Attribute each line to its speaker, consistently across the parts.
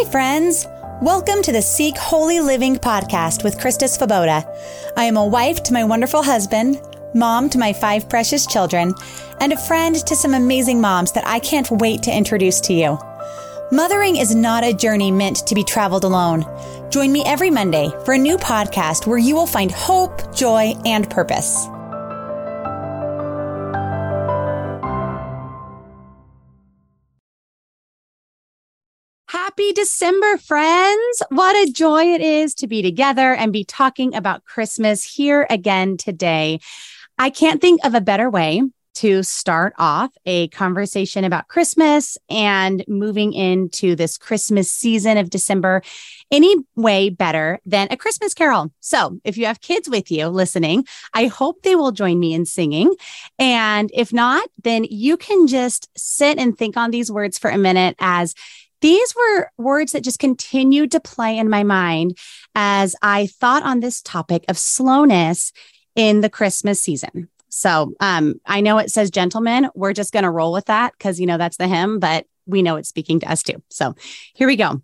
Speaker 1: Hi, friends. Welcome to the Seek Holy Living podcast with Krista Svoboda. I am a wife to my wonderful husband, mom to my five precious children, and a friend to some amazing moms that I can't wait to introduce to you. Mothering is not a journey meant to be traveled alone. Join me every Monday for a new podcast where you will find hope, joy, and purpose. December, friends. What a joy it is to be together and be talking about Christmas here again today. I can't think of a better way to start off a conversation about Christmas and moving into this Christmas season of December any way better than a Christmas carol. So, if you have kids with you listening, I hope they will join me in singing. And if not, then you can just sit and think on these words for a minute as these were words that just continued to play in my mind as I thought on this topic of slowness in the Christmas season. So um, I know it says gentlemen. We're just going to roll with that because, you know, that's the hymn, but we know it's speaking to us too. So here we go.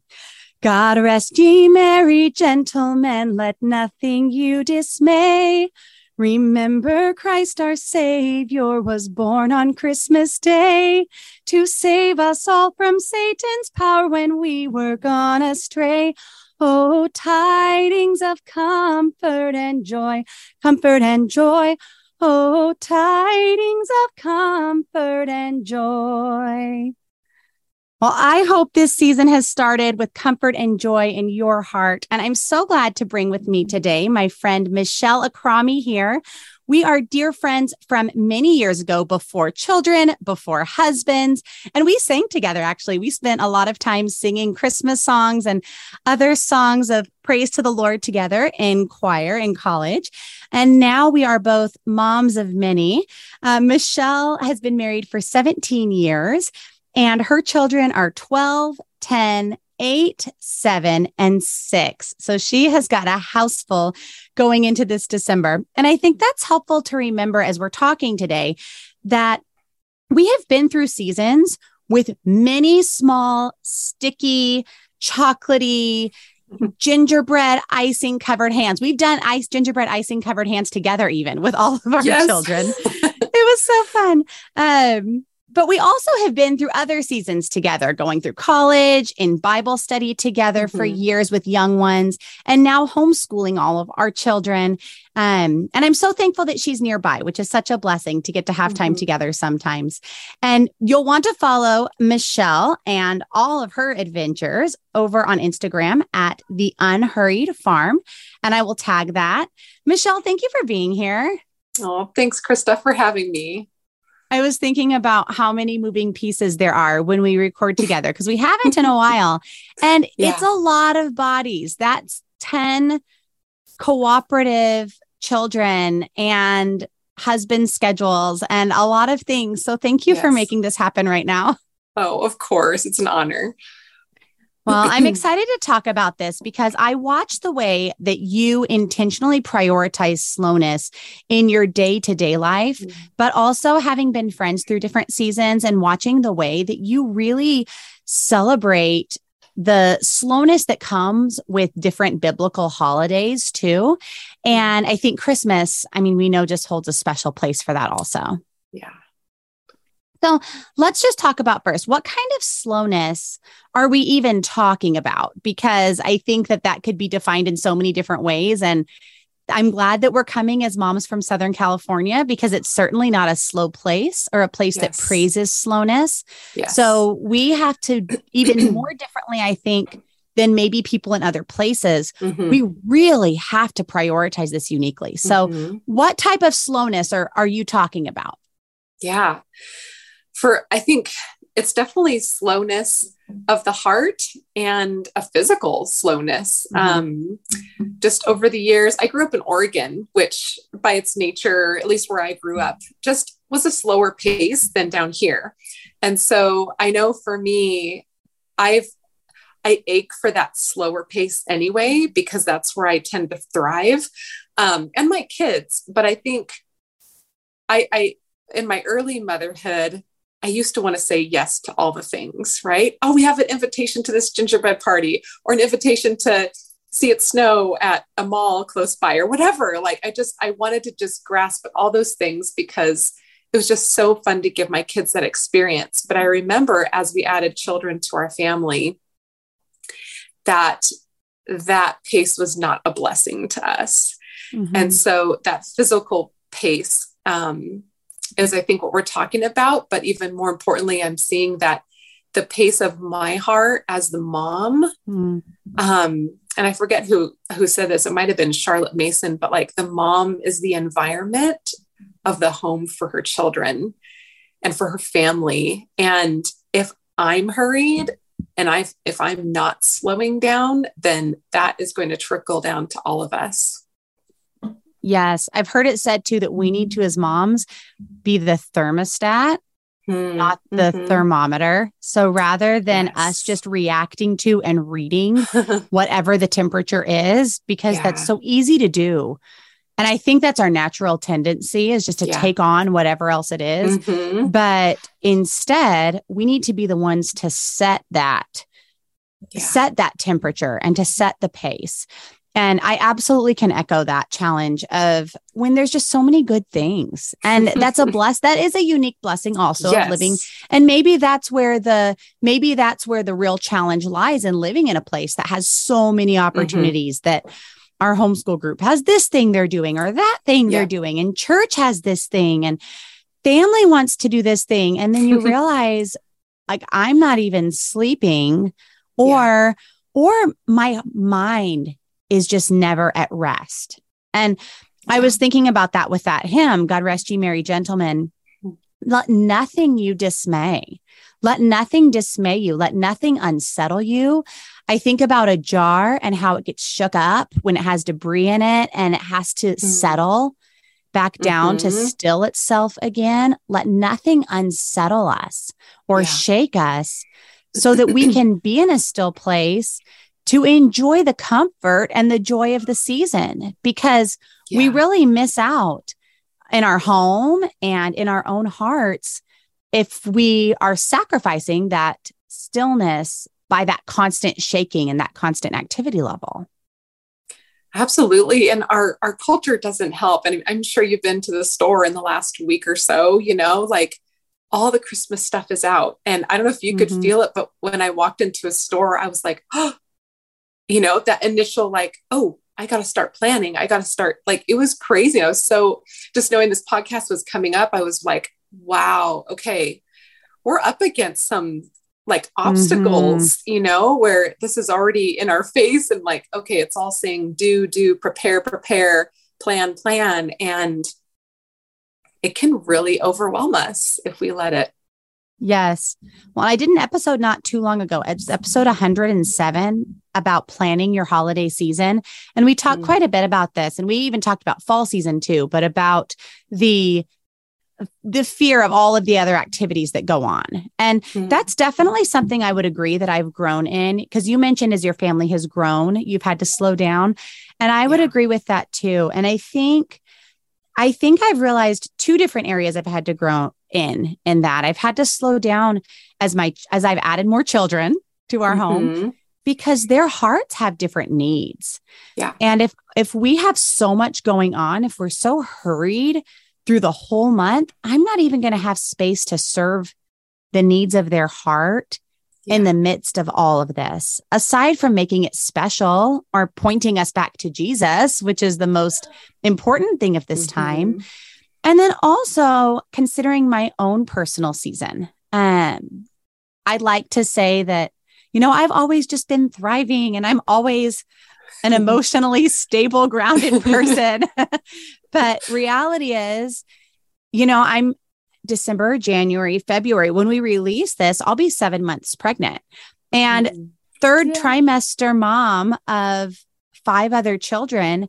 Speaker 1: God rest ye merry gentlemen, let nothing you dismay. Remember Christ our Savior was born on Christmas Day to save us all from Satan's power when we were gone astray. Oh, tidings of comfort and joy, comfort and joy. Oh, tidings of comfort and joy. Well, I hope this season has started with comfort and joy in your heart. And I'm so glad to bring with me today my friend Michelle Akrami here. We are dear friends from many years ago before children, before husbands, and we sang together. Actually, we spent a lot of time singing Christmas songs and other songs of praise to the Lord together in choir in college. And now we are both moms of many. Uh, Michelle has been married for 17 years, and her children are 12, 10, eight, seven, and six. So she has got a house full going into this December. And I think that's helpful to remember as we're talking today that we have been through seasons with many small, sticky, chocolatey, gingerbread icing covered hands. We've done ice gingerbread icing covered hands together, even with all of our yes. children. it was so fun. Um, but we also have been through other seasons together, going through college, in Bible study together mm-hmm. for years with young ones, and now homeschooling all of our children. Um, and I'm so thankful that she's nearby, which is such a blessing to get to have time mm-hmm. together sometimes. And you'll want to follow Michelle and all of her adventures over on Instagram at the Unhurried Farm. And I will tag that. Michelle, thank you for being here.
Speaker 2: Oh, thanks, Krista, for having me.
Speaker 1: I was thinking about how many moving pieces there are when we record together because we haven't in a while. And yeah. it's a lot of bodies. That's 10 cooperative children and husband schedules and a lot of things. So thank you yes. for making this happen right now.
Speaker 2: Oh, of course. It's an honor.
Speaker 1: Well, I'm excited to talk about this because I watch the way that you intentionally prioritize slowness in your day to day life, mm-hmm. but also having been friends through different seasons and watching the way that you really celebrate the slowness that comes with different biblical holidays too. And I think Christmas, I mean, we know just holds a special place for that also.
Speaker 2: Yeah.
Speaker 1: So let's just talk about first what kind of slowness are we even talking about? Because I think that that could be defined in so many different ways. And I'm glad that we're coming as moms from Southern California because it's certainly not a slow place or a place yes. that praises slowness. Yes. So we have to, even more differently, I think, than maybe people in other places, mm-hmm. we really have to prioritize this uniquely. So, mm-hmm. what type of slowness are, are you talking about?
Speaker 2: Yeah for I think it's definitely slowness of the heart and a physical slowness. Mm-hmm. Um, just over the years, I grew up in Oregon, which by its nature, at least where I grew up, just was a slower pace than down here. And so I know for me, I've I ache for that slower pace anyway because that's where I tend to thrive, um, and my kids. But I think I, I in my early motherhood, I used to want to say yes to all the things, right? Oh, we have an invitation to this gingerbread party or an invitation to see it snow at a mall close by or whatever. Like I just, I wanted to just grasp all those things because it was just so fun to give my kids that experience. But I remember as we added children to our family, that that pace was not a blessing to us. Mm-hmm. And so that physical pace um, is I think what we're talking about. But even more importantly, I'm seeing that the pace of my heart as the mom. Mm. Um, and I forget who who said this. It might have been Charlotte Mason, but like the mom is the environment of the home for her children and for her family. And if I'm hurried and I if I'm not slowing down, then that is going to trickle down to all of us.
Speaker 1: Yes. I've heard it said too that we need to, as moms, be the thermostat, mm-hmm. not the mm-hmm. thermometer. So rather than yes. us just reacting to and reading whatever the temperature is, because yeah. that's so easy to do. And I think that's our natural tendency is just to yeah. take on whatever else it is. Mm-hmm. But instead, we need to be the ones to set that, yeah. set that temperature and to set the pace. And I absolutely can echo that challenge of when there's just so many good things. And that's a bless that is a unique blessing also yes. of living. And maybe that's where the maybe that's where the real challenge lies in living in a place that has so many mm-hmm. opportunities mm-hmm. that our homeschool group has this thing they're doing or that thing yeah. they're doing and church has this thing and family wants to do this thing and then you realize like I'm not even sleeping or yeah. or my mind is just never at rest. And I was thinking about that with that hymn, God rest ye merry gentlemen. Let nothing you dismay. Let nothing dismay you. Let nothing unsettle you. I think about a jar and how it gets shook up when it has debris in it and it has to mm-hmm. settle back down mm-hmm. to still itself again. Let nothing unsettle us or yeah. shake us so that we can be in a still place to enjoy the comfort and the joy of the season because yeah. we really miss out in our home and in our own hearts if we are sacrificing that stillness by that constant shaking and that constant activity level.
Speaker 2: Absolutely. And our, our culture doesn't help. And I'm sure you've been to the store in the last week or so, you know, like all the Christmas stuff is out. And I don't know if you could mm-hmm. feel it, but when I walked into a store, I was like, oh, you know, that initial like, oh, I got to start planning. I got to start like it was crazy. I was so just knowing this podcast was coming up, I was like, wow, okay, we're up against some like obstacles, mm-hmm. you know, where this is already in our face and like, okay, it's all saying do, do, prepare, prepare, plan, plan. And it can really overwhelm us if we let it.
Speaker 1: Yes. Well, I did an episode not too long ago. It's episode 107 about planning your holiday season. And we talked mm. quite a bit about this. And we even talked about fall season too, but about the the fear of all of the other activities that go on. And mm. that's definitely something I would agree that I've grown in because you mentioned as your family has grown, you've had to slow down. And I would yeah. agree with that too. And I think I think I've realized two different areas I've had to grow in in that. I've had to slow down as my as I've added more children to our mm-hmm. home because their hearts have different needs.
Speaker 2: Yeah.
Speaker 1: And if if we have so much going on, if we're so hurried through the whole month, I'm not even going to have space to serve the needs of their heart yeah. in the midst of all of this. Aside from making it special or pointing us back to Jesus, which is the most important thing of this mm-hmm. time. And then also considering my own personal season. Um, I'd like to say that you know, I've always just been thriving and I'm always an emotionally stable, grounded person. but reality is, you know, I'm December, January, February. When we release this, I'll be seven months pregnant. And mm. third yeah. trimester mom of five other children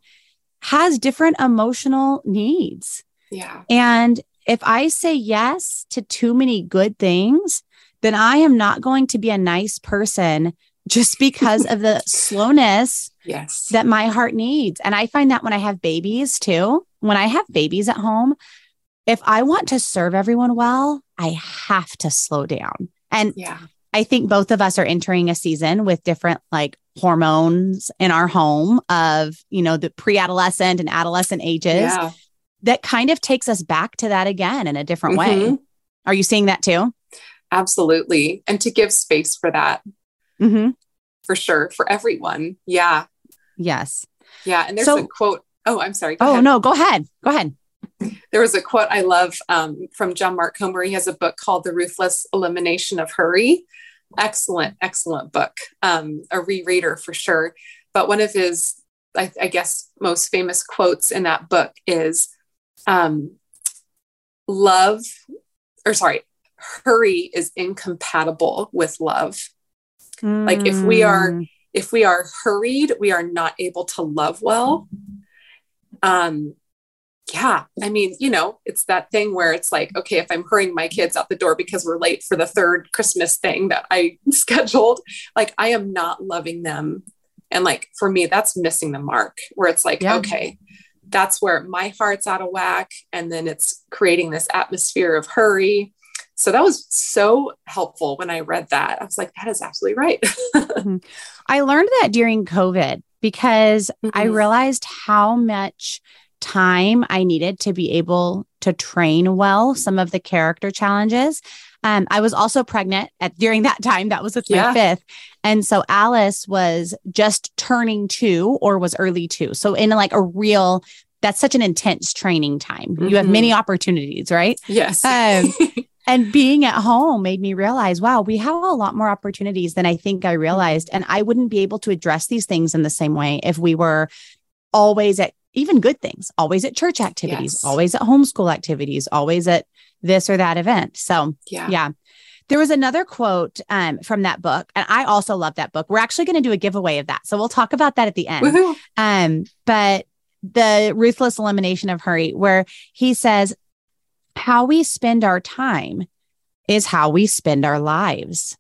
Speaker 1: has different emotional needs.
Speaker 2: Yeah.
Speaker 1: And if I say yes to too many good things, then I am not going to be a nice person just because of the slowness
Speaker 2: yes.
Speaker 1: that my heart needs. And I find that when I have babies too, when I have babies at home, if I want to serve everyone well, I have to slow down. And
Speaker 2: Yeah.
Speaker 1: I think both of us are entering a season with different like hormones in our home of, you know, the pre adolescent and adolescent ages
Speaker 2: Yeah.
Speaker 1: That kind of takes us back to that again in a different way.
Speaker 2: Mhm.
Speaker 1: Are you seeing that too?
Speaker 2: Absolutely. And to give space for that
Speaker 1: Mm-hmm.
Speaker 2: for sure for everyone. Yeah.
Speaker 1: Yes.
Speaker 2: Yeah. And there's
Speaker 1: So-
Speaker 2: a quote. Oh, I'm sorry. Go
Speaker 1: Oh,
Speaker 2: ahead.
Speaker 1: no, go ahead. Go ahead.
Speaker 2: There was a quote I love um, from John Mark Comer. He has a book called The Ruthless Elimination of Hurry. Excellent, excellent book. Um, a rereader for sure. But one of his, I, I guess, most famous quotes in that book is um, love, or sorry, hurry is incompatible with love. Like, if we are-
Speaker 1: Mm,
Speaker 2: if we are hurried, we are not able to love well. Um, yeah, I mean, you know, it's that thing where it's like, okay, if I'm hurrying my kids out the door because we're late for the third Christmas thing that I scheduled, like I am not loving them. And like for me, that's missing the mark where it's like,
Speaker 1: Yeah.
Speaker 2: okay, that's where my heart's out of whack. And then it's creating this atmosphere of hurry. So that was so helpful when I read that. I was like, that is absolutely right.
Speaker 1: I learned that during COVID because I
Speaker 2: Mhm.
Speaker 1: realized how much time I needed to be able to train well some of the character challenges. Um, I was also pregnant at during that time. That was with my fifth. And so Alice was just turning two or was early two. So in like a real, that's such an intense training time. You have many opportunities, right?
Speaker 2: yes.
Speaker 1: Um, and being at home made me realize, wow, we have a lot more opportunities than I think I realized. And I wouldn't be able to address these things in the same way if we were always at even good things, always at church activities,
Speaker 2: Yes.
Speaker 1: always at homeschool activities, always at this or that event. So,
Speaker 2: yeah.
Speaker 1: yeah. There was another quote um, from that book, and I also love that book. We're actually going to do a giveaway of that. So we'll talk about that at the end.
Speaker 2: Woohoo.
Speaker 1: Um, but the ruthless elimination of hurry, where he says, how we spend our time is how we spend our lives.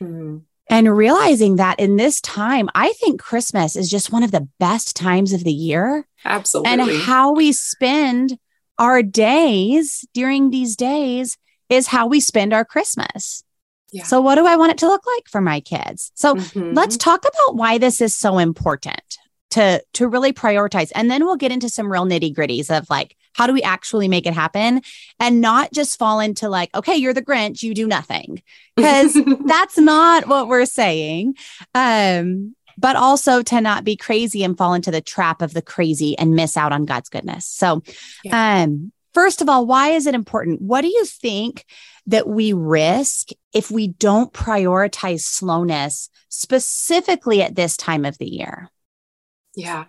Speaker 2: Hmm.
Speaker 1: And realizing that in this time, I think Christmas is just one of the best times of the year.
Speaker 2: Absolutely.
Speaker 1: And how we spend our days during these days is how we spend our Christmas.
Speaker 2: Yeah.
Speaker 1: So, what do I want it to look like for my kids? So,
Speaker 2: Mhm.
Speaker 1: let's talk about why this is so important to to really prioritize and then we'll get into some real nitty gritties of like how do we actually make it happen? And not just fall into like okay you're the grinch you do nothing. Because that's not what we're saying. Um but also to not be crazy and fall into the trap of the crazy and miss out on god's goodness. So um first of all why is it important? What do you think that we risk if we don't prioritize slowness specifically at this time of the year?
Speaker 2: Yeah.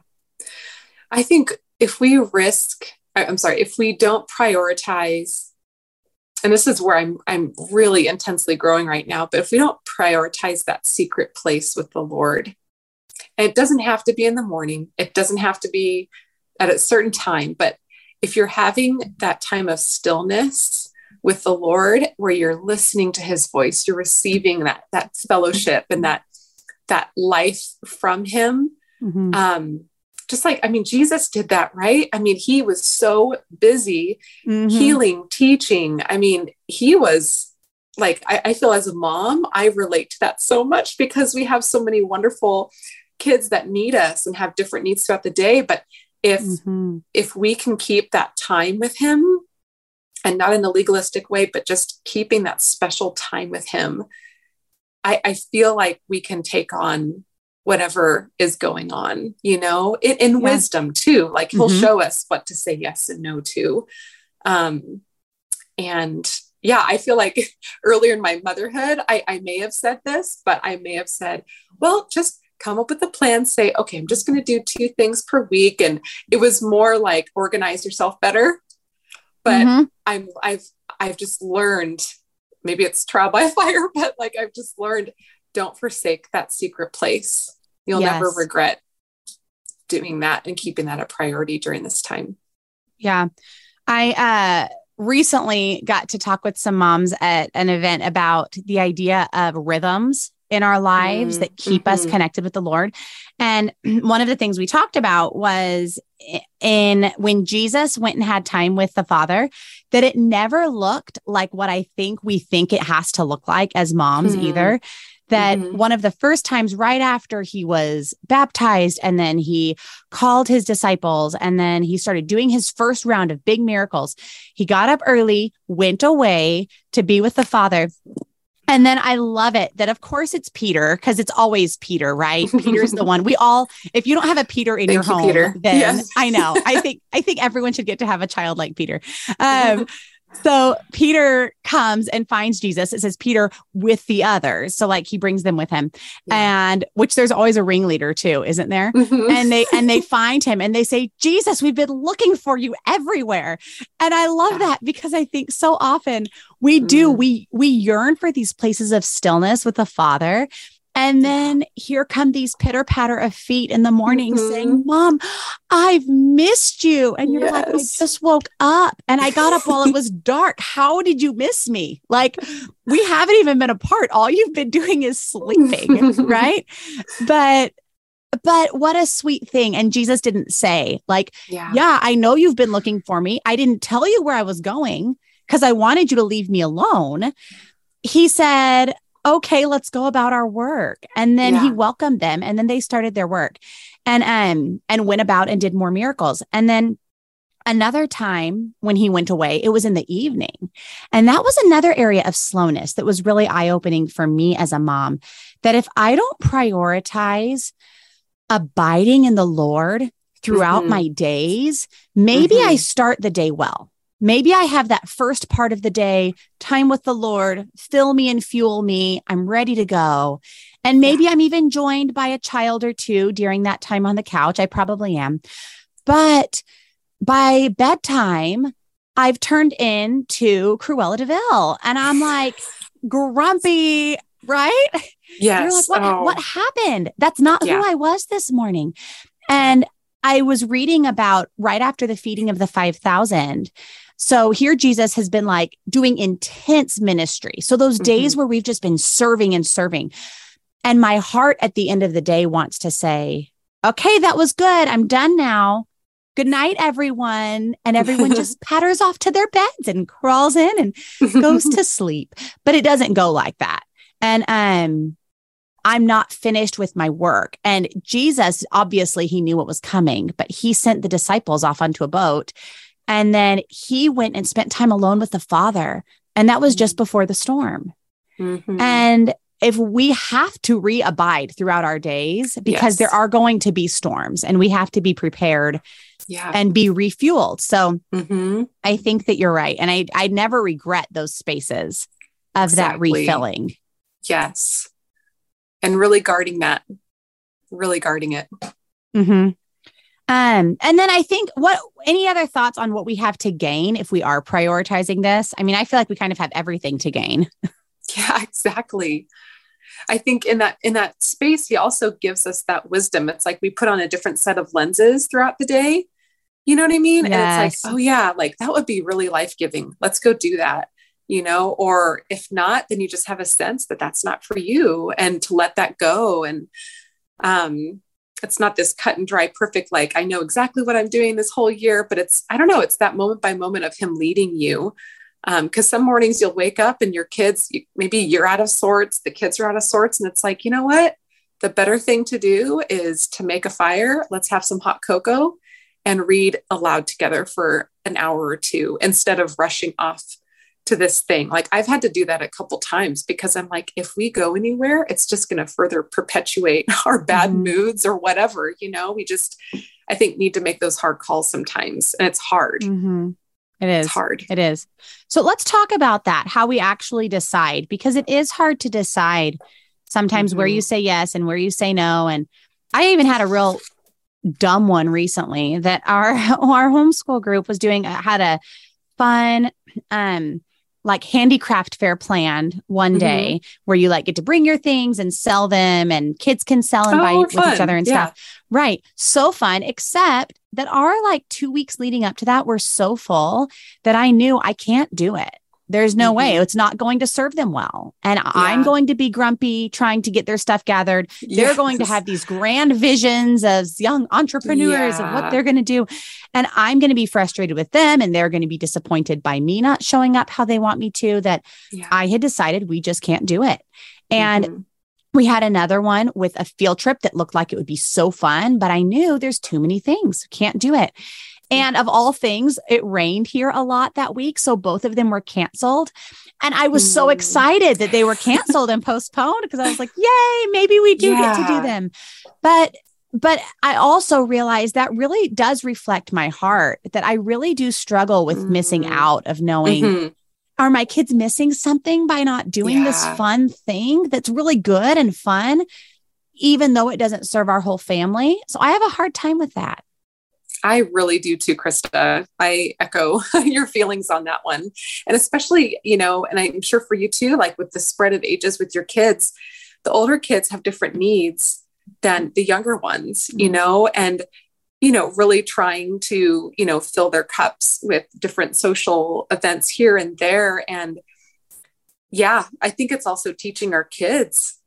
Speaker 2: I think if we risk, I'm sorry, if we don't prioritize, and this is where I'm I'm really intensely growing right now, but if we don't prioritize that secret place with the Lord, and it doesn't have to be in the morning, it doesn't have to be at a certain time, but if you're having that time of stillness with the Lord where you're listening to his voice, you're receiving that that fellowship and that that life from him
Speaker 1: Mhm.
Speaker 2: um just like i mean jesus did that right i mean he was so busy
Speaker 1: Mhm.
Speaker 2: healing teaching i mean he was like I, I feel as a mom i relate to that so much because we have so many wonderful kids that need us and have different needs throughout the day but if
Speaker 1: Mhm.
Speaker 2: if we can keep that time with him and not in a legalistic way but just keeping that special time with him i i feel like we can take on whatever is going on you know in, in
Speaker 1: Yeah.
Speaker 2: wisdom too like he'll
Speaker 1: Mhm.
Speaker 2: show us what to say yes and no to um and yeah i feel like earlier in my motherhood i i may have said this but i may have said well just come up with a plan say okay i'm just going to do two things per week and it was more like organize yourself better but
Speaker 1: Mhm.
Speaker 2: i'm i've i've just learned maybe it's trial by fire but like i've just learned don't forsake that secret place you'll never regret doing that and keeping that a priority during this time
Speaker 1: Yeah. I uh recently got to talk with some moms at an event about the idea of rhythms in our lives
Speaker 2: Mm,
Speaker 1: that keep us
Speaker 2: mhm.
Speaker 1: connected with the Lord. And one of the things we talked about was in when Jesus went and had time with the Father, that it never looked like what I think we think it has to look like as moms
Speaker 2: Mhm.
Speaker 1: either. That
Speaker 2: Mhm.
Speaker 1: one of the first times right after he was baptized, and then he called his disciples, and then he started doing his first round of big miracles. He got up early, went away to be with the Father. And then I love it that, of course, it's Peter because it's always Peter, right? Peter's the one we all, if you don't have a Peter in
Speaker 2: Thank
Speaker 1: your
Speaker 2: you,
Speaker 1: home,
Speaker 2: Peter.
Speaker 1: then
Speaker 2: Yes.
Speaker 1: I know. I think, I think everyone should get to have a child like Peter. Um, so Peter comes and finds Jesus. It says Peter with the others. So like he brings them with him.
Speaker 2: Yeah.
Speaker 1: And which there's always a ringleader too, isn't there?
Speaker 2: Mhm.
Speaker 1: and they and they find him and they say jesus we've been looking for you everywhere and i love
Speaker 2: Yeah.
Speaker 1: that because i think so often we do
Speaker 2: Mm.
Speaker 1: we we yearn for these places of stillness with the father and then here come these pitter patter of feet in the morning
Speaker 2: Mhm.
Speaker 1: saying, Mom, I've missed you. And you're like, I just woke up and I got up while it was dark. How did you miss me? Like, we haven't even been apart. All you've been doing is sleeping, right? But but what a sweet thing. And Jesus didn't say, like,
Speaker 2: yeah.
Speaker 1: yeah, I know you've been looking for me. I didn't tell you where I was going because I wanted you to leave me alone. He said, okay, let's go about our work. And then he welcomed them and then they started their work and um and went about and did more miracles. And then another time when he went away, it was in the evening. And that was another area of slowness that was really eye-opening for me as a mom. That if I don't prioritize abiding in the Lord throughout
Speaker 2: Mhm.
Speaker 1: my days, maybe I
Speaker 2: Mhm.
Speaker 1: start the day well. Maybe I have that first part of the day, time with the Lord, fill me and fuel me. I'm ready to go. And maybe I'm even joined by a child or two during that time on the couch. I probably am. But by bedtime, I've turned into Cruella de Vil. And I'm like grumpy, right?
Speaker 2: Yes.
Speaker 1: You're like, what,
Speaker 2: Oh.
Speaker 1: what happened? That's not
Speaker 2: Yeah.
Speaker 1: who I was this morning. And I was reading about right after the feeding of the 5,000. So here Jesus has been like doing intense ministry. So those days where we've just been serving and serving. And my heart at the end of the day wants to say, okay, that was good. I'm done now. Good night, everyone. And everyone just patters off to their beds and crawls in and goes to sleep. But it doesn't go like that. And um I'm not finished with my work. And Jesus, obviously, he knew what was coming, but he sent the disciples off onto a boat. And then he went and spent time alone with the Father. And that was just before the storm.
Speaker 2: Mhm.
Speaker 1: And if we have to re abide throughout our days, because
Speaker 2: Yes.
Speaker 1: there are going to be storms and we have to be prepared
Speaker 2: yeah.
Speaker 1: and be refueled. So
Speaker 2: Mhm.
Speaker 1: I think that you're right. And I, I never regret those spaces of that refilling.
Speaker 2: Yes. And really guarding that, really guarding it.
Speaker 1: hmm Um, and then I think what any other thoughts on what we have to gain if we are prioritizing this? I mean, I feel like we kind of have everything to gain.
Speaker 2: Yeah, exactly. I think in that in that space, he also gives us that wisdom. It's like we put on a different set of lenses throughout the day. You know what I mean? And it's like, oh yeah, like that would be really life giving. Let's go do that. You know, or if not, then you just have a sense that that's not for you, and to let that go. And um, it's not this cut and dry, perfect. Like I know exactly what I'm doing this whole year, but it's I don't know. It's that moment by moment of him leading you um, because some mornings you'll wake up and your kids maybe you're out of sorts the kids are out of sorts and it's like you know what the better thing to do is to make a fire let's have some hot cocoa and read aloud together for an hour or two instead of rushing off to this thing like i've had to do that a couple times because i'm like if we go anywhere it's just going to further perpetuate our bad
Speaker 1: Mhm.
Speaker 2: moods or whatever you know we just i think need to make those hard calls sometimes and it's hard
Speaker 1: Mm-hmm. It is.
Speaker 2: it's hard
Speaker 1: It is. So let's talk about that, how we actually decide, because it is hard to decide sometimes where
Speaker 2: Mhm.
Speaker 1: you say yes and where you say no. And I even had a real dumb one recently that our our homeschool group was doing had a fun um like handicraft fair planned one
Speaker 2: Mhm.
Speaker 1: day where you like get to bring your things and sell them and kids can sell and buy
Speaker 2: Oh,
Speaker 1: with each other and
Speaker 2: Yeah.
Speaker 1: stuff. Right. So fun, except that our like two weeks leading up to that were so full that I knew I can't do it. There's no mm-hmm. way it's not going to serve them well. And yeah. I'm going to be grumpy trying to get their stuff gathered. They're going to have these grand visions as young entrepreneurs yeah. of what they're going to do. And I'm going to be frustrated with them and they're going to be disappointed by me not showing up how they want me to that yeah. I had decided we just can't do it. And mm-hmm. We had another one with a field trip that looked like it would be so fun, but I knew there's too many things. Can't do it. And of all things, it rained here a lot that week. So both of them were canceled. And I was mm. so excited that they were canceled and postponed because I was like, yay, maybe we do yeah. get to do them. But but I also realized that really does reflect my heart that I really do struggle with mm. missing out of knowing mm-hmm. are my kids missing something by not doing yeah. this fun thing that's really good and fun even though it doesn't serve our whole family. So I have a hard time with that.
Speaker 2: I really do too, Krista. I echo your feelings on that one. And especially, you know, and I'm sure for you too, like with the spread of ages with your kids, the older kids have different needs than the younger ones, you mm-hmm. know, and, you know, really trying to, you know, fill their cups with different social events here and there. And yeah, I think it's also teaching our kids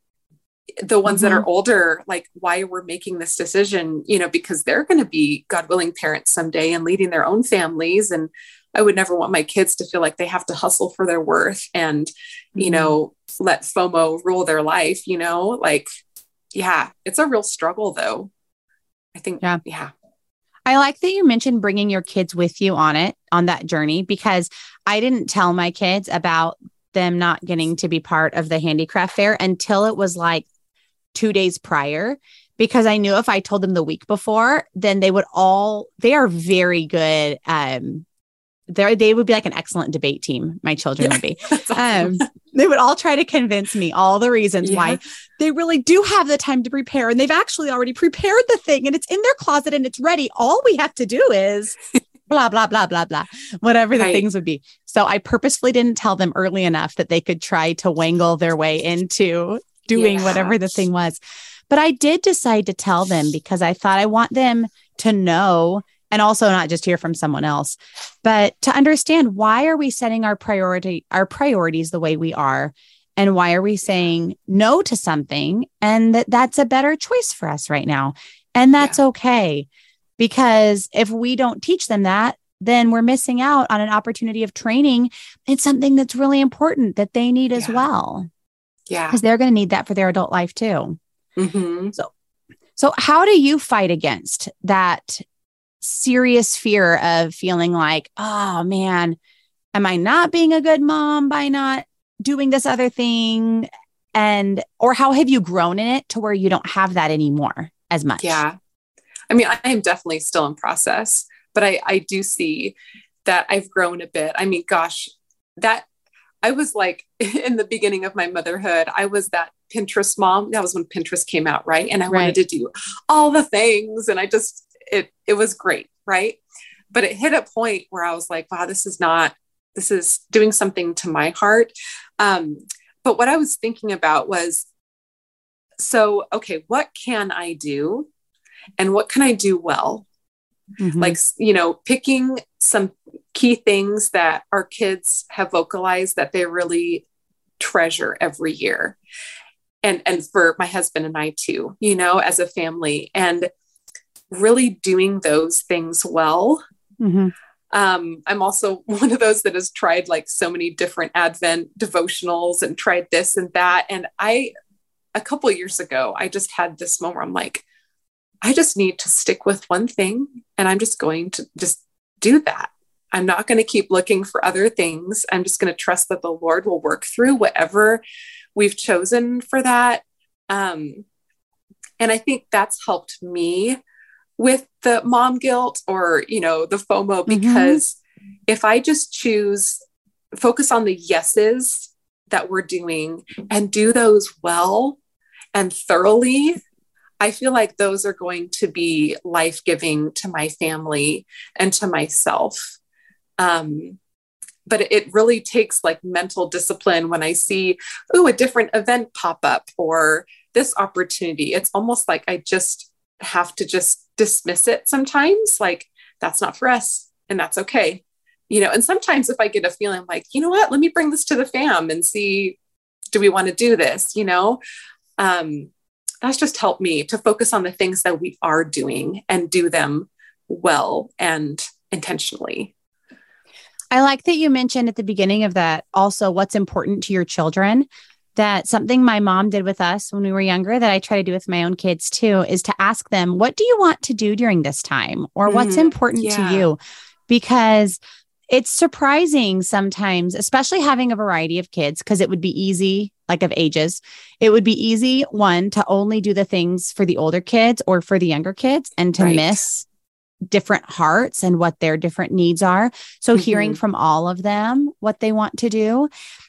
Speaker 2: the ones mm-hmm. that are mm-hmm. older like why we're making this decision you know because they're going to be god willing parents someday and leading their own families and i would never want my kids to feel like they have to hustle for their worth and mm-hmm. you know let fomo rule their life you know like yeah it's a real struggle though i think yeah yeah
Speaker 1: I like that you mentioned bringing your kids with you on it, on that journey, because I didn't tell my kids about them not getting to be part of the handicraft fair until it was like two days prior because I knew if I told them the week before, then they would all, they are very good. Um, they they would be like an excellent debate team. My children yeah, would be. Um, they would all try to convince me all the reasons yeah. why they really do have the time to prepare, and they've actually already prepared the thing, and it's in their closet and it's ready. All we have to do is blah blah blah blah blah, whatever the right. things would be. So I purposefully didn't tell them early enough that they could try to wangle their way into doing yeah. whatever the thing was. But I did decide to tell them because I thought I want them to know and also not just hear from someone else, but to understand why are we setting our priority our priorities the way we are and why are we saying no to something and that that's a better choice for us right now. And that's yeah. okay. Because if we don't teach them that, then we're missing out on an opportunity of training in something that's really important that they need yeah. as well.
Speaker 2: Yeah.
Speaker 1: Because they're going to need that for their adult life too.
Speaker 2: Mm-hmm.
Speaker 1: So, so how do you fight against that serious fear of feeling like, oh man, am I not being a good mom by not doing this other thing? And, or how have you grown in it to where you don't have that anymore as much?
Speaker 2: Yeah. I mean, I am definitely still in process, but I, I do see that I've grown a bit. I mean, gosh, that I was like in the beginning of my motherhood, I was that Pinterest mom. That was when Pinterest came out, right? And I right. wanted to do all the things and I just it it was great, right? But it hit a point where I was like, wow, this is not this is doing something to my heart. Um, but what I was thinking about was so okay, what can I do? And what can I do well? Mm-hmm. Like, you know, picking some key things that our kids have vocalized that they really treasure every year and and for my husband and I too you know as a family and really doing those things well mm-hmm. um, I'm also one of those that has tried like so many different Advent devotionals and tried this and that. And I, a couple years ago, I just had this moment where I'm like, I just need to stick with one thing and I'm just going to just do that. I'm not going to keep looking for other things. I'm just going to trust that the Lord will work through whatever we've chosen for that. Um, and I think that's helped me with the mom guilt or, you know, the FOMO, mm-hmm. because mm-hmm. if I just choose, focus on the yeses that we're doing and do those well and thoroughly, I feel like those are going to be life giving to my family and to myself. Um, but it really takes like mental discipline when I see, oh, a different event pop up or this opportunity. It's almost like I just have to just dismiss it sometimes. Like, that's not for us. And that's okay. you know, and sometimes if I get a feeling like, you know what, let me bring this to the fam and see, do we want to do this? You know, um, that's just helped me to focus on the things that we are doing and do them well and intentionally.
Speaker 1: I like that you mentioned at the beginning of that also what's important to your children. That something my mom did with us when we were younger that I try to do with my own kids too is to ask them, what do you want to do during this time? Or what's mm-hmm. important yeah. to you? Because it's surprising sometimes, especially having a variety of kids, because it would be easy, like of ages, it would be easy, one, to only do the things for the older kids or for the younger kids and to right. miss different hearts and what their different needs are. So mm-hmm. hearing from all of them what they want to do.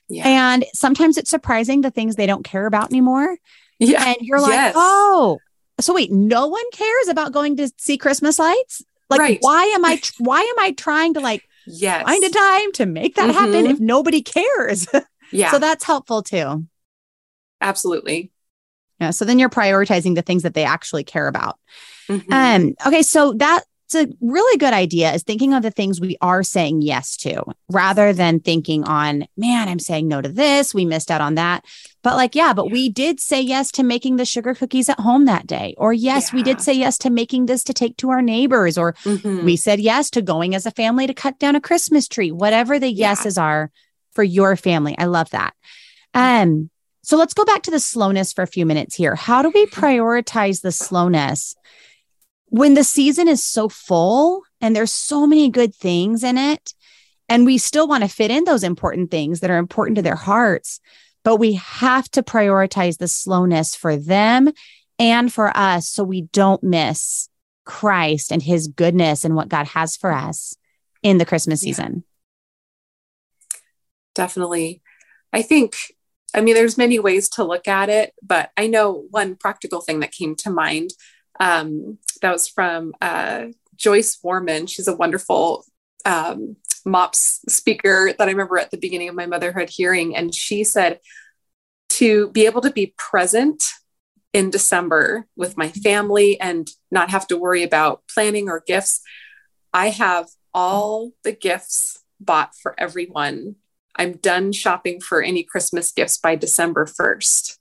Speaker 1: Yeah. And sometimes it's surprising the things they don't care about anymore. Yeah. And you're like, yes. oh, so wait, no one cares about going to see Christmas lights? Like, right. why am I, why am I trying to like yes. find a time to make that mm-hmm. happen if nobody cares? yeah. So that's helpful too.
Speaker 2: Absolutely.
Speaker 1: Yeah. So then you're prioritizing the things that they actually care about. Mm-hmm. Um, okay. So that it's a really good idea is thinking of the things we are saying yes to rather than thinking on, man, I'm saying no to this. We missed out on that. But like, yeah, but yeah. we did say yes to making the sugar cookies at home that day. Or yes, yeah. we did say yes to making this to take to our neighbors. Or mm-hmm. we said yes to going as a family to cut down a Christmas tree, whatever the yeah. yeses are for your family. I love that. Um, so let's go back to the slowness for a few minutes here. How do we mm-hmm. prioritize the slowness? When the season is so full and there's so many good things in it, and we still want to fit in those important things that are important to their hearts, but we have to prioritize the slowness for them and for us so we don't miss Christ and his goodness and what God has for us in the Christmas season.
Speaker 2: Yeah. Definitely. I think I mean there's many ways to look at it, but I know one practical thing that came to mind um, that was from uh, Joyce Warman. She's a wonderful um, MOPS speaker that I remember at the beginning of my motherhood hearing. And she said, to be able to be present in December with my family and not have to worry about planning or gifts, I have all the gifts bought for everyone. I'm done shopping for any Christmas gifts by December 1st.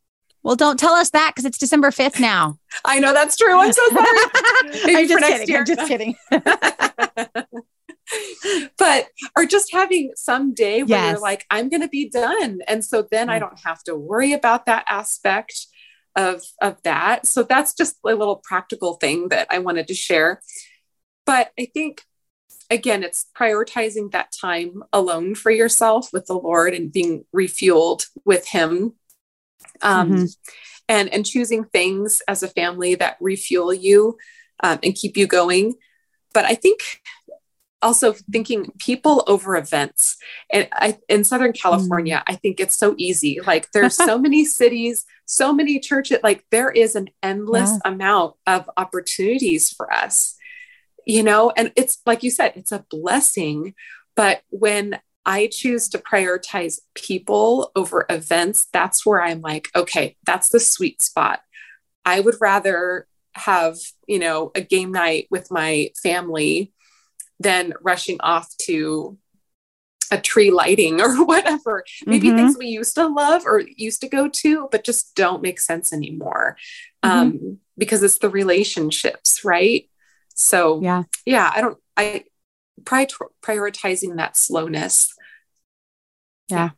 Speaker 1: Well, don't tell us that because it's December 5th now.
Speaker 2: I know that's true. I'm so sorry.
Speaker 1: I'm just kidding. I'm just kidding.
Speaker 2: but or just having some day where yes. you're like, I'm gonna be done. And so then I mm. don't have to worry about that aspect of of that. So that's just a little practical thing that I wanted to share. But I think again, it's prioritizing that time alone for yourself with the Lord and being refueled with Him um, mm-hmm. and and choosing things as a family that refuel you um, and keep you going. But I think also thinking people over events. And I, in Southern California, mm. I think it's so easy. Like there's so many cities, so many churches. Like there is an endless yeah. amount of opportunities for us, you know. And it's like you said, it's a blessing. But when I choose to prioritize people over events, that's where I'm like, okay, that's the sweet spot. I would rather have, you know, a game night with my family than rushing off to a tree lighting or whatever. Maybe mm-hmm. things we used to love or used to go to, but just don't make sense anymore mm-hmm. um, because it's the relationships, right? So, yeah, yeah, I don't, I, prioritizing that slowness
Speaker 1: yeah.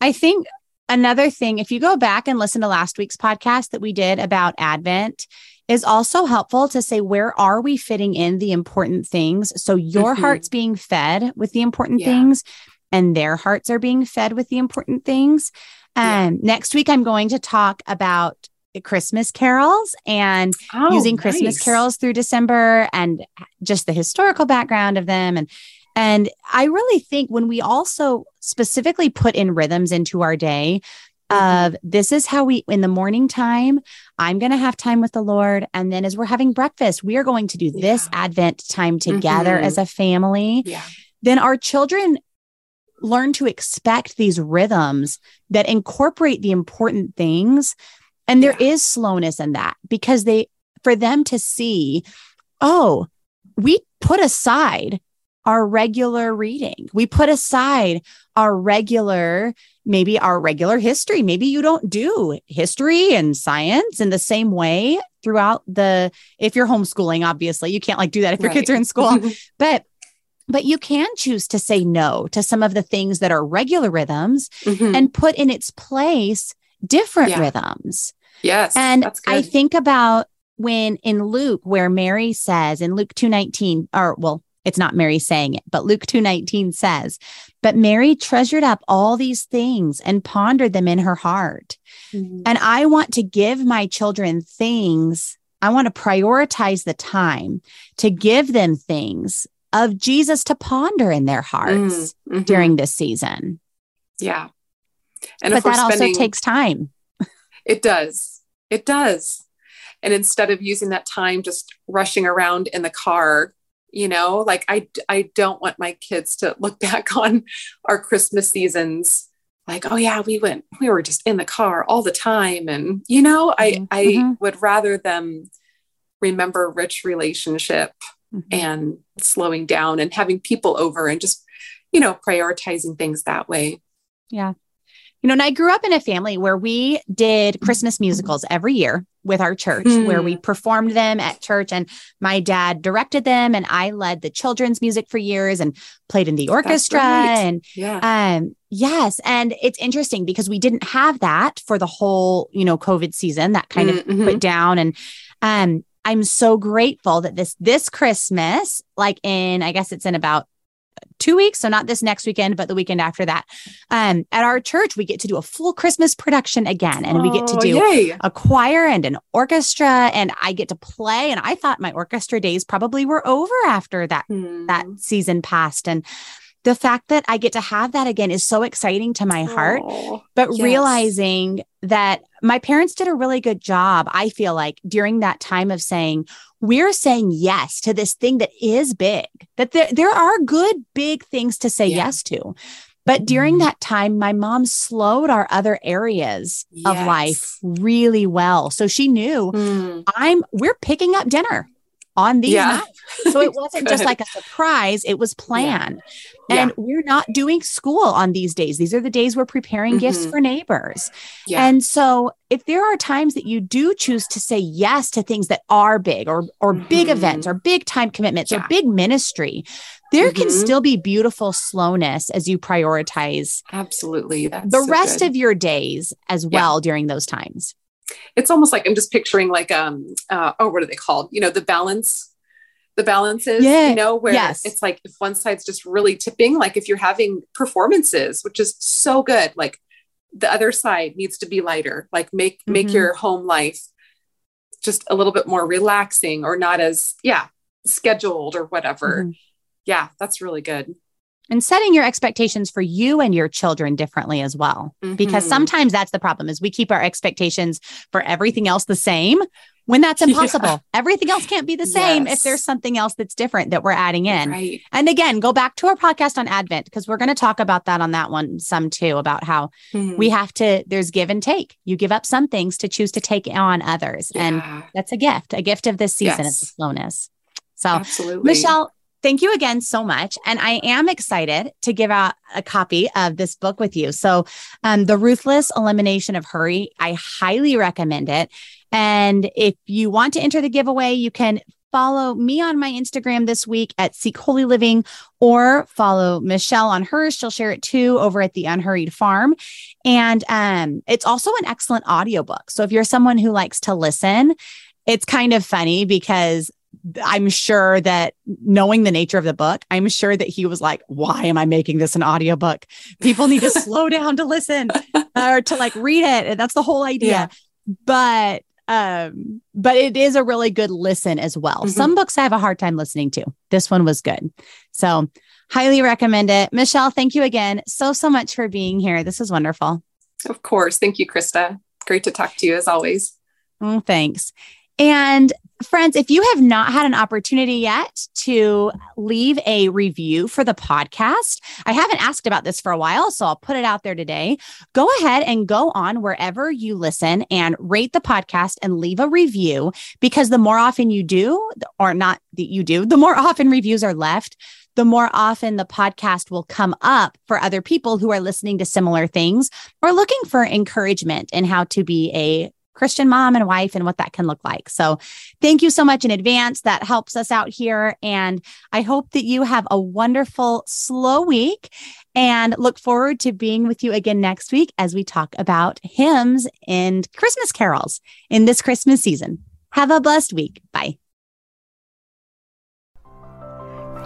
Speaker 1: I think another thing, if you go back and listen to last week's podcast that we did about Advent, is also helpful to say, where are we fitting in the important things? So your mm-hmm. heart's being fed with the important yeah. things, and their hearts are being fed with the important things. And yeah. next week, I'm going to talk about Christmas carols and oh, using Christmas nice. carols through December and just the historical background of them and and I really think when we also specifically put in rhythms into our day, mm-hmm. of this is how we in the morning time i'm going to have time with the lord and then as we're having breakfast we are going to do yeah. this advent time together mm-hmm. as a family yeah. then our children learn to expect these rhythms that incorporate the important things and there yeah. is slowness in that because they for them to see oh we put aside our regular reading. We put aside our regular, maybe our regular history. Maybe you don't do history and science in the same way throughout the, if you're homeschooling, obviously, you can't like do that if your right. kids are in school. but but you can choose to say no to some of the things that are regular rhythms mm-hmm. and put in its place different yeah. rhythms.
Speaker 2: Yes.
Speaker 1: And I think about when in Luke, where Mary says in Luke 219, or well, it's not Mary saying it, but Luke 2:19 says, "But Mary treasured up all these things and pondered them in her heart." Mm-hmm. And I want to give my children things. I want to prioritize the time to give them things of Jesus to ponder in their hearts mm-hmm. during this season.
Speaker 2: Yeah.
Speaker 1: And but that spending, also takes time.
Speaker 2: It does. It does. And instead of using that time just rushing around in the car you know like i i don't want my kids to look back on our christmas seasons like oh yeah we went we were just in the car all the time and you know mm-hmm. i i mm-hmm. would rather them remember rich relationship mm-hmm. and slowing down and having people over and just you know prioritizing things that way
Speaker 1: yeah you know, and I grew up in a family where we did Christmas musicals every year with our church, mm. where we hmm. performed them at church. And my dad directed them, and I led the children's music for years and played in the orchestra. Right. And yeah. um, yes. And it's interesting because we didn't have that for the whole, you know, COVID season that kind mm-hmm. of put down. And um, I'm so grateful that this this Christmas, like in I guess it's in about two weeks. So not this next weekend, but the weekend after that. Um, at our church, we get to do a full Christmas production again, and oh, we get to oh, do yay. a choir and an orchestra, and I get to play. And I thought my orchestra days probably were over after that hmm. that season passed, and the fact that I get to have that again is so exciting to my heart. but yes. realizing that my parents did a really good job, I feel like, during that time of saying, we're saying yes to this thing that is big, that there, there are good, big things to say yeah. yes to. But during mm-hmm. that time, my mom slowed our other areas yes. of life really well. So she knew mm. I'm, we're picking up dinner on these yeah. nights. So it wasn't just like a surprise, it was planned. Yeah. And yeah. we're not doing school on these days. These are the days we're preparing mm-hmm. gifts for neighbors. And so if there are times that you do choose to say yes to things that are big or or mm-hmm. big events or big time commitments or big ministry, there mm-hmm. can still be beautiful slowness as you prioritize
Speaker 2: absolutely
Speaker 1: That's the so rest good. of your days as well during those times
Speaker 2: it's almost like I'm just picturing like um uh, oh what are they called? You know, the balance the balances, yeah. you know, where yes. it's like if one side's just really tipping, like if you're having performances, which is so good, like the other side needs to be lighter, like make mm-hmm. make your home life just a little bit more relaxing or not as yeah, scheduled or whatever. Mm-hmm. Yeah, that's really good
Speaker 1: and setting your expectations for you and your children differently as well mm-hmm. because sometimes that's the problem is we keep our expectations for everything else the same when that's impossible yeah. everything else can't be the same yes. if there's something else that's different that we're adding in right. and again go back to our podcast on advent because we're going to talk about that on that one some too about how mm-hmm. we have to there's give and take you give up some things to choose to take on others yeah. and that's a gift a gift of this season yes. of slowness so Absolutely. michelle thank you again so much. And I am excited to give out a copy of this book with you. So, um, The Ruthless Elimination of Hurry, I highly recommend it. And if you want to enter the giveaway, you can follow me on my Instagram this week at Seek Holy Living or follow Michelle on hers. She'll share it too over at the Unhurried Farm. And um, it's also an excellent audiobook. So if you're someone who likes to listen, it's kind of funny because I'm sure that knowing the nature of the book, I'm sure that he was like, why am I making this an audiobook? People need to slow down to listen or to like read it. That's the whole idea. Yeah. But um but it is a really good listen as well. Mm-hmm. Some books I have a hard time listening to. This one was good. So, highly recommend it. Michelle, thank you again so so much for being here. This is wonderful.
Speaker 2: Of course. Thank you, Krista. Great to talk to you as always.
Speaker 1: Oh, thanks. And friends, if you have not had an opportunity yet to leave a review for the podcast, I haven't asked about this for a while, so I'll put it out there today. Go ahead and go on wherever you listen and rate the podcast and leave a review because the more often you do, or not that you do, the more often reviews are left, the more often the podcast will come up for other people who are listening to similar things or looking for encouragement in how to be a Christian mom and wife and what that can look like. So, thank you so much in advance. That helps us out here. And I hope that you have a wonderful, slow week and look forward to being with you again next week as we talk about hymns and Christmas carols in this Christmas season. Have a blessed week. Bye.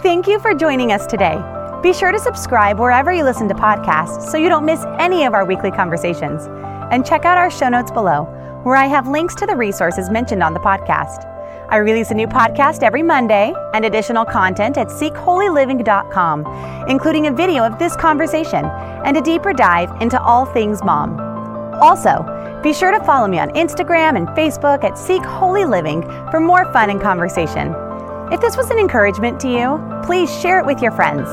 Speaker 3: Thank you for joining us today. Be sure to subscribe wherever you listen to podcasts so you don't miss any of our weekly conversations. And check out our show notes below where I have links to the resources mentioned on the podcast. I release a new podcast every Monday and additional content at seekholyliving.com, including a video of this conversation and a deeper dive into all things mom. Also, be sure to follow me on Instagram and Facebook at Seek Holy Living for more fun and conversation. If this was an encouragement to you, please share it with your friends.